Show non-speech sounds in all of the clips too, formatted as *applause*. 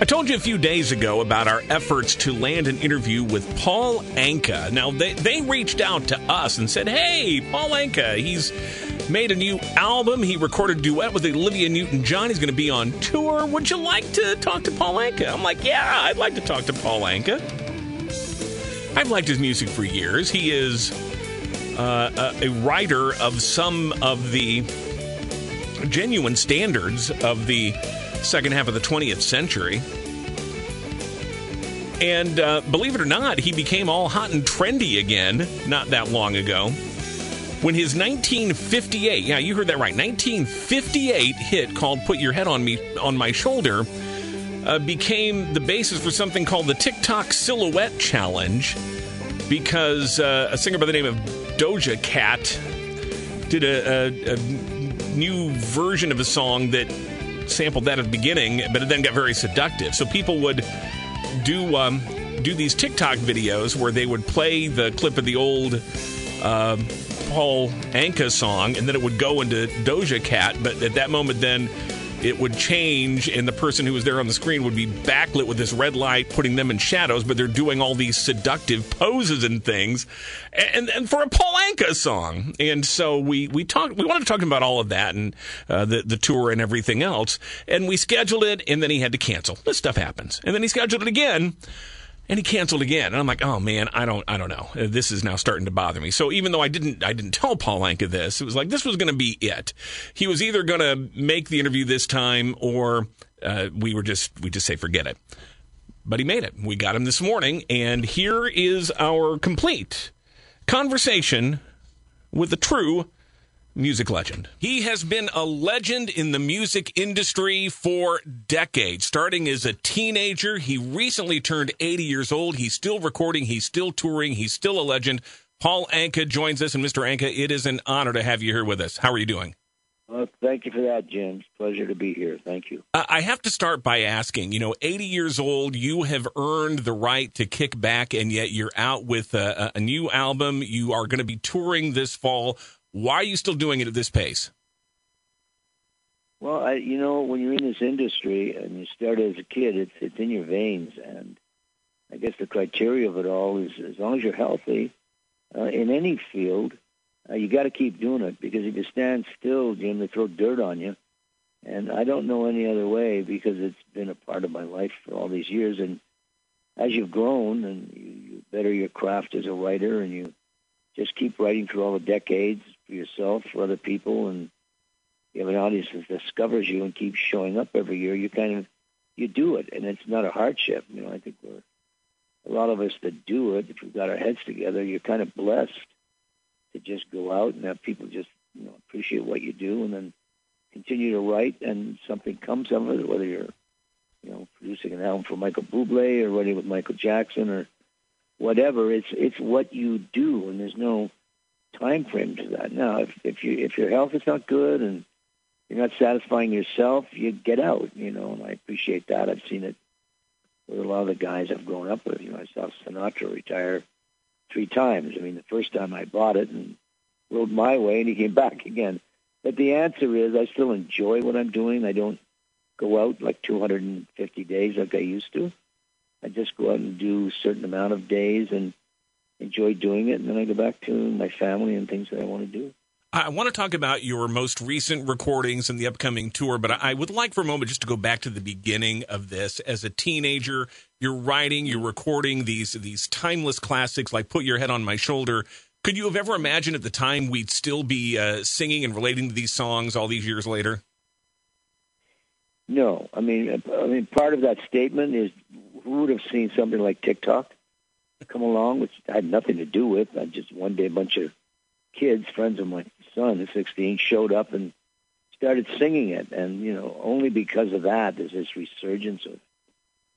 I told you a few days ago about our efforts to land an interview with Paul Anka. Now, they, they reached out to us and said, Hey, Paul Anka, he's made a new album. He recorded a duet with Olivia Newton John. He's going to be on tour. Would you like to talk to Paul Anka? I'm like, Yeah, I'd like to talk to Paul Anka. I've liked his music for years. He is uh, a, a writer of some of the genuine standards of the second half of the 20th century. And uh, believe it or not, he became all hot and trendy again not that long ago. When his 1958, yeah, you heard that right, 1958 hit called Put Your Head on Me on My Shoulder uh, became the basis for something called the TikTok Silhouette Challenge because uh, a singer by the name of Doja Cat did a, a, a new version of a song that sampled that at the beginning, but it then got very seductive. So people would do um, do these TikTok videos where they would play the clip of the old uh, Paul Anka song, and then it would go into Doja Cat. But at that moment, then it would change, and the person who was there on the screen would be backlit with this red light, putting them in shadows, but they're doing all these seductive poses and things, and, and for a Paul Anka song. And so we we talked, we wanted to talk about all of that and uh, the the tour and everything else, and we scheduled it, and then he had to cancel. This stuff happens, and then he scheduled it again and he canceled again. And I'm like, oh man, I don't, I don't know. Uh, this is now starting to bother me. So even though I didn't, I didn't tell Paul Anka this, it was like this was going to be it. He was either going to make the interview this time, or uh, we were just, we just say forget it. But he made it. We got him this morning, and here is our complete conversation with the true music legend. He has been a legend in the music industry for decades. Starting as a teenager, he recently turned 80 years old. He's still recording, he's still touring, he's still a legend. Paul Anka joins us, and Mr. Anka, it is an honor to have you here with us. How are you doing? Well, thank you for that, Jim. Pleasure to be here. Thank you. Uh, I have to start by asking you know, 80 years old, you have earned the right to kick back, and yet you're out with a, a new album. You are going to be touring this fall. Why are you still doing it at this pace? Well, I, you know, when you're in this industry and you start as a kid, it's it's in your veins, and I guess the criteria of it all is as long as you're healthy uh, in any field, uh, you got to keep doing it. Because if you stand still, Jim, they throw dirt on you, and I don't know any other way because it's been a part of my life for all these years, and as you've grown and you, you better your craft as a writer, and you just keep writing through all the decades for yourself, for other people, and you have an audience that discovers you and keeps showing up every year. You kind of you do it, and it's not a hardship. You know, I think we're a lot of us that do it. If we've got our heads together, you're kind of blessed to just go out and have people just you know appreciate what you do, and then continue to write, and something comes of it. Whether you're you know producing an album for Michael Bublé or writing with Michael Jackson or whatever, it's it's what you do, and there's no time frame to that. Now, if if you if your health is not good and you're not satisfying yourself, you get out. You know, and I appreciate that. I've seen it with a lot of the guys I've grown up with. You know, I saw Sinatra retire three times. I mean, the first time I bought it and rode my way, and he came back again. But the answer is, I still enjoy what I'm doing. I don't go out like 250 days like I used to. I just go out and do a certain amount of days and enjoy doing it, and then I go back to my family and things that I want to do. I want to talk about your most recent recordings and the upcoming tour, but I would like for a moment just to go back to the beginning of this. As a teenager, you're writing, you're recording these these timeless classics like "Put Your Head on My Shoulder." Could you have ever imagined at the time we'd still be uh, singing and relating to these songs all these years later? No, I mean, I mean, part of that statement is who would have seen something like TikTok come along, which I had nothing to do with. I just one day a bunch of kids, friends of my son, who's 16, showed up and started singing it, and you know, only because of that there's this resurgence of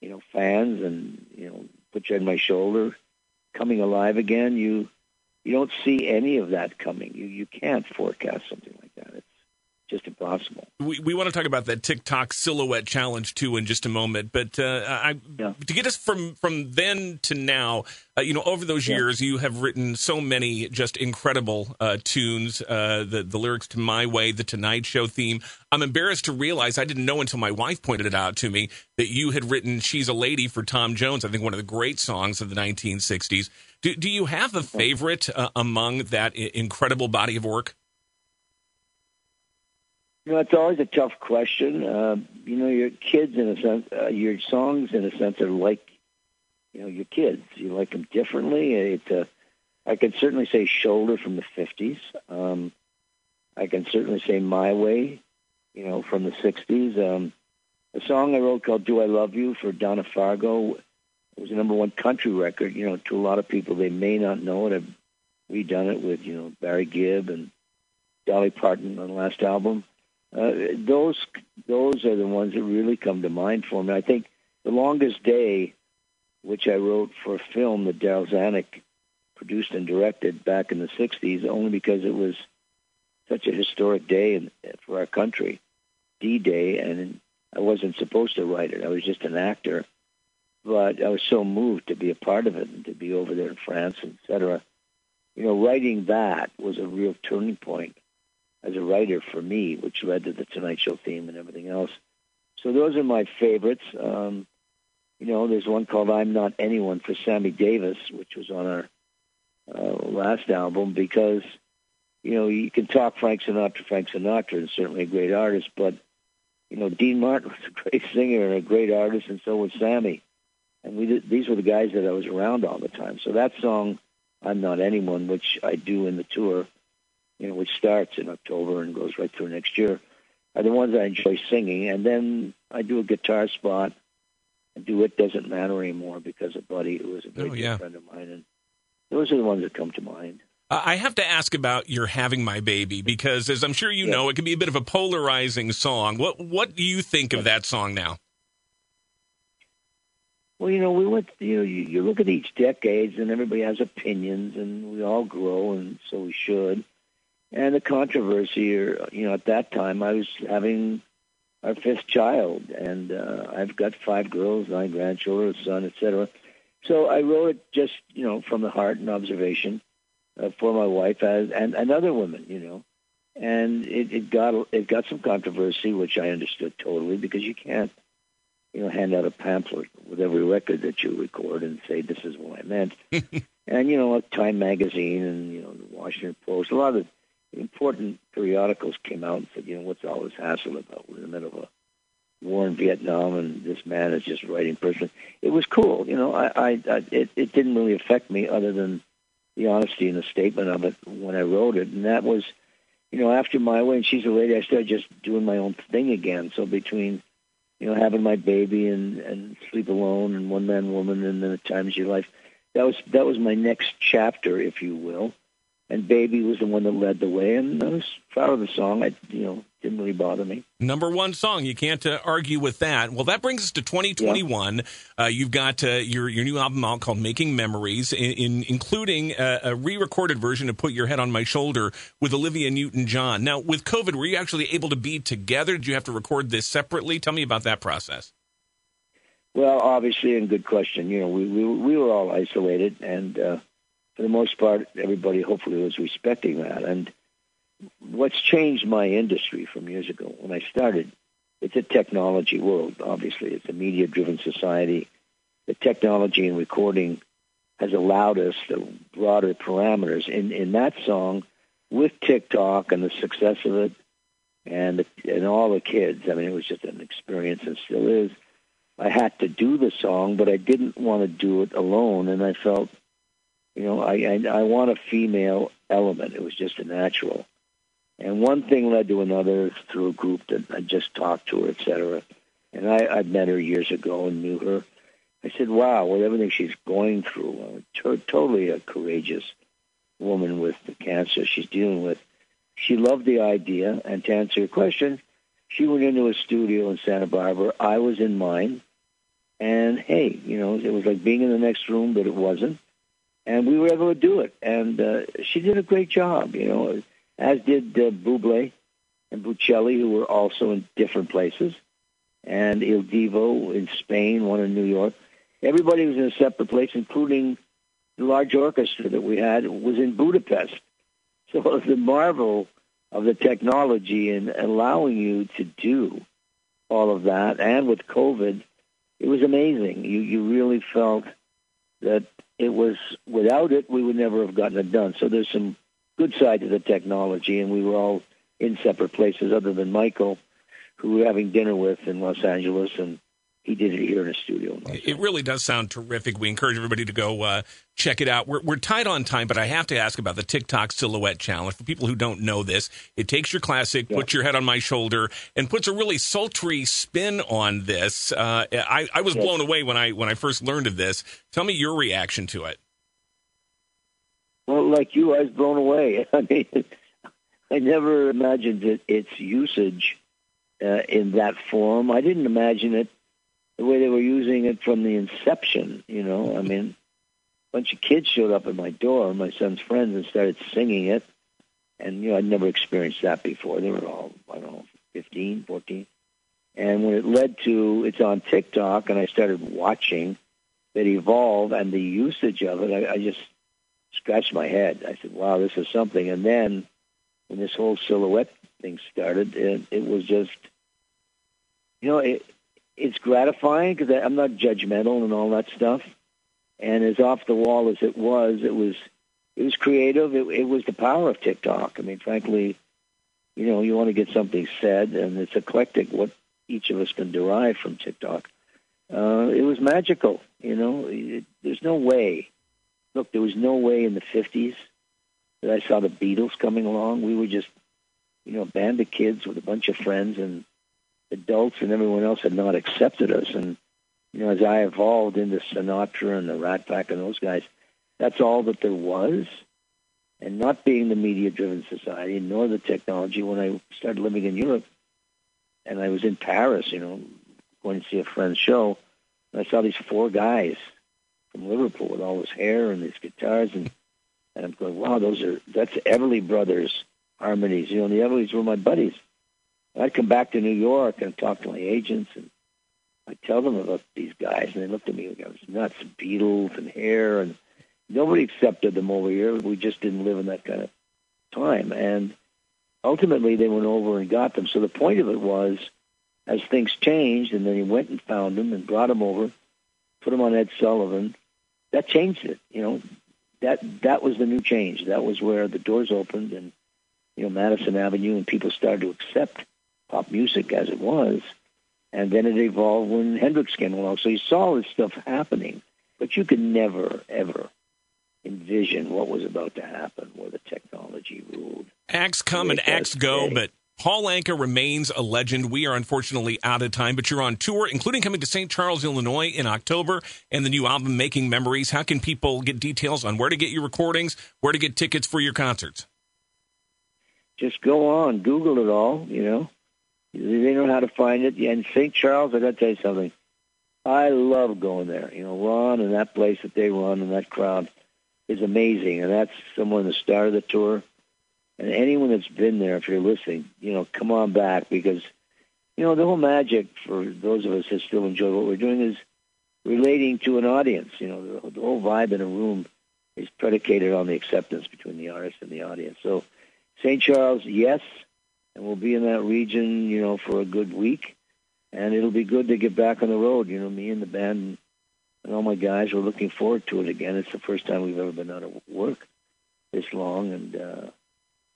you know fans and you know, put you on my shoulder, coming alive again. You you don't see any of that coming. You you can't forecast something like just impossible. We, we want to talk about that TikTok silhouette challenge too in just a moment, but uh, I, yeah. to get us from from then to now, uh, you know, over those yeah. years, you have written so many just incredible uh, tunes. Uh, the the lyrics to "My Way," the Tonight Show theme. I'm embarrassed to realize I didn't know until my wife pointed it out to me that you had written "She's a Lady" for Tom Jones. I think one of the great songs of the 1960s. Do do you have a favorite uh, among that incredible body of work? You know, it's always a tough question. Uh, you know, your kids, in a sense, uh, your songs, in a sense, are like, you know, your kids. You like them differently. It, uh, I can certainly say "Shoulder" from the '50s. Um, I can certainly say "My Way," you know, from the '60s. Um, a song I wrote called "Do I Love You" for Donna Fargo it was a number one country record. You know, to a lot of people, they may not know it. I've redone it with you know Barry Gibb and Dolly Parton on the last album. Uh, those those are the ones that really come to mind for me. I think the longest day, which I wrote for a film that Darryl Zanuck produced and directed back in the '60s, only because it was such a historic day in, for our country, D-Day, and I wasn't supposed to write it. I was just an actor, but I was so moved to be a part of it and to be over there in France, etc. You know, writing that was a real turning point as a writer for me, which led to the Tonight Show theme and everything else. So those are my favorites. Um, you know, there's one called "I'm Not Anyone" for Sammy Davis, which was on our uh, last album, because you know you can talk Frank Sinatra, Frank Sinatra, and certainly a great artist, but you know Dean Martin *laughs* was a great singer and a great artist, and so was Sammy. And we these were the guys that I was around all the time. So that song, "I'm Not Anyone," which I do in the tour you know, which starts in October and goes right through next year, are the ones I enjoy singing. And then I do a guitar spot and do It Doesn't Matter Anymore because a buddy who was a great oh, yeah. friend of mine. And those are the ones that come to mind. I have to ask about your having my baby because, as I'm sure you yeah. know, it can be a bit of a polarizing song. What What do you think of that song now? Well, you know, we went. You know, you, you look at each decades, and everybody has opinions, and we all grow, and so we should and the controversy. Or you know, at that time, I was having our fifth child, and uh, I've got five girls, nine grandchildren, a son, etc. So I wrote it just you know from the heart and observation uh, for my wife as, and and other women, you know. And it, it got it got some controversy, which I understood totally because you can't, you know, hand out a pamphlet with every record that you record and say this is what I meant. *laughs* and you know, like Time magazine and you know the Washington Post, a lot of important periodicals came out and said, you know, what's all this hassle about? We're in the middle of a war in Vietnam, and this man is just writing personally. It was cool, you know. I, I, I it, it didn't really affect me other than the honesty and the statement of it when I wrote it, and that was, you know, after my way and she's a lady, I started just doing my own thing again. So between, you know, having my baby and and sleep alone and one man woman and then at times your life, that was that was my next chapter, if you will and Baby was the one that led the way, and I was proud of the song. I, you know, didn't really bother me. Number one song, you can't uh, argue with that. Well, that brings us to 2021. Yeah. Uh, you've got uh, your your new album out called Making Memories, in, in including a, a, re-recorded version of "Put Your Head on My Shoulder" with Olivia Newton-John. Now, with COVID, were you actually able to be together? Did you have to record this separately? Tell me about that process. Well, obviously, and good question. You know, we we, we were all isolated, and uh, for the most part, everybody hopefully was respecting that. And what's changed my industry from years ago when I started, it's a technology world. Obviously, it's a media-driven society. The technology and recording has allowed us the broader parameters. In in that song, with TikTok and the success of it, and and all the kids, I mean, it was just an experience and still is. I had to do the song, but I didn't want to do it alone, and I felt you know, I, I I want a female element. It was just a natural. And one thing led to another through a group that I just talked to her, et. And I, I met her years ago and knew her. I said, wow, with everything she's going through, uh, totally a courageous woman with the cancer she's dealing with. She loved the idea. And to answer your question, she went into a studio in Santa Barbara. I was in mine. And hey, you know, it was like being in the next room, but it wasn't and we were able to do it. And uh, she did a great job, you know, as did uh, Bublé. and Bocelli, who were also in different places, and Il Divo in Spain, one in New York. Everybody was in a separate place, including the large orchestra that we had was in Budapest. So *laughs* the marvel of the technology and allowing you to do all of that, and with COVID, it was amazing. You you really felt that it was without it we would never have gotten it done. So there's some good side to the technology, and we were all in separate places, other than Michael, who we were having dinner with in Los Angeles, and he did it here in a studio. it really does sound terrific. We encourage everybody to go uh, check it out. We're, we're tight on time, but I have to ask about the TikTok Silhouette Challenge. For people who don't know this, it takes your classic, yeah. puts your head on my shoulder, and puts a really sultry spin on this. Uh, I, I, was blown away when I when I first learned of this. Tell me your reaction to it. Well, like you, I was blown away. *laughs* I mean, I never imagined it, its usage uh, in that form. I didn't imagine it the way they were using it from the inception. You know, I mean, a bunch of kids showed up at my door, my son's friends, and started singing it. And, you know, I'd never experienced that before. They were all, I don't know, 15, 14. And when it led to, it's on TikTok, and I started watching it evolve and the usage of it, I, I just scratched my head. I said, wow, this is something. And then when this whole silhouette thing started, it, it was just, you know, it, it's gratifying because I'm not judgmental and all that stuff. And as off the wall as it was, it was it was creative. It, it was the power of TikTok. I mean, frankly, you know, you want to get something said, and it's eclectic what each of us can derive from TikTok. Uh, it was magical. You know, it, there's no way. Look, there was no way in the '50s that I saw the Beatles coming along. We were just, you know, a band of kids with a bunch of friends, and adults and everyone else had not accepted us. And you know, as I evolved into Sinatra and the Rat Pack and those guys, that's all that there was. And not being the media-driven society, nor the technology, when I started living in Europe, and I was in Paris, you know, going to see a friend's show, and I saw these four guys from Liverpool with all this hair and these guitars, and and I'm going, wow, those are that's Everly Brothers harmonies. You know, the Everlys were my buddies. I'd come back to New York and talk to my agents, and I'd tell them about these guys, and they looked at me like I was nuts, Beatles and hair, and nobody accepted them over here. We just didn't live in that kind of time, and ultimately they went over and got them. So the point of it was, as things changed, and then he went and found them and brought them over, put them on Ed Sullivan. That changed it. You know, that that was the new change. That was where the doors opened, and you know Madison Avenue, and people started to accept pop music as it was. And then it evolved when Hendrix came along. So you saw this stuff happening, but you could never, ever envision what was about to happen where the technology ruled. Acts come and acts go, but Paul Anka remains a legend. We are unfortunately out of time, but you're on tour, including coming to St. Charles, Illinois in October and the new album Making Memories. How can people get details on where to get your recordings, where to get tickets for your concerts? Just go on, Google it all, you know. They know how to find it. And St. Charles, I got to tell you something. I love going there. You know, Ron and that place that they run and that crowd is amazing. And that's someone start of the tour. And anyone that's been there, if you're listening, you know, come on back because, you know, the whole magic for those of us that still enjoy what we're doing is relating to an audience. You know, the, the whole vibe in a room is predicated on the acceptance between the artist and the audience. So, St. Charles, yes, and we'll be in that region, you know, for a good week. And it'll be good to get back on the road. You know, me and the band and all my guys are looking forward to it again. It's the first time we've ever been out of work this long, and uh,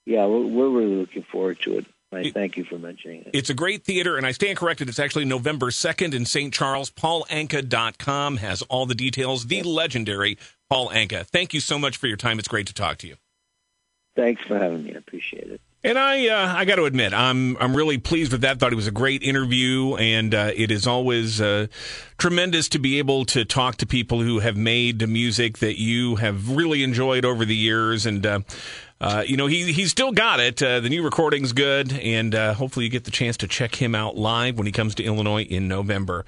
yeah, we're, we're really looking forward to it. I thank you for mentioning it. It's a great theater, and I stand corrected. It's actually November 2nd in St. Charles. PaulAnka.com has all the details. The legendary Paul Anka. Thank you so much for your time. It's great to talk to you. Thanks for having me. I appreciate it. And I, uh, I got to admit, I'm, I'm really pleased with that. Thought it was a great interview, and uh, it is always uh, tremendous to be able to talk to people who have made music that you have really enjoyed over the years. And uh, uh, you know, he he's still got it. Uh, the new recording's good, and hopefully you get the chance to check him out live when he comes to Illinois in November.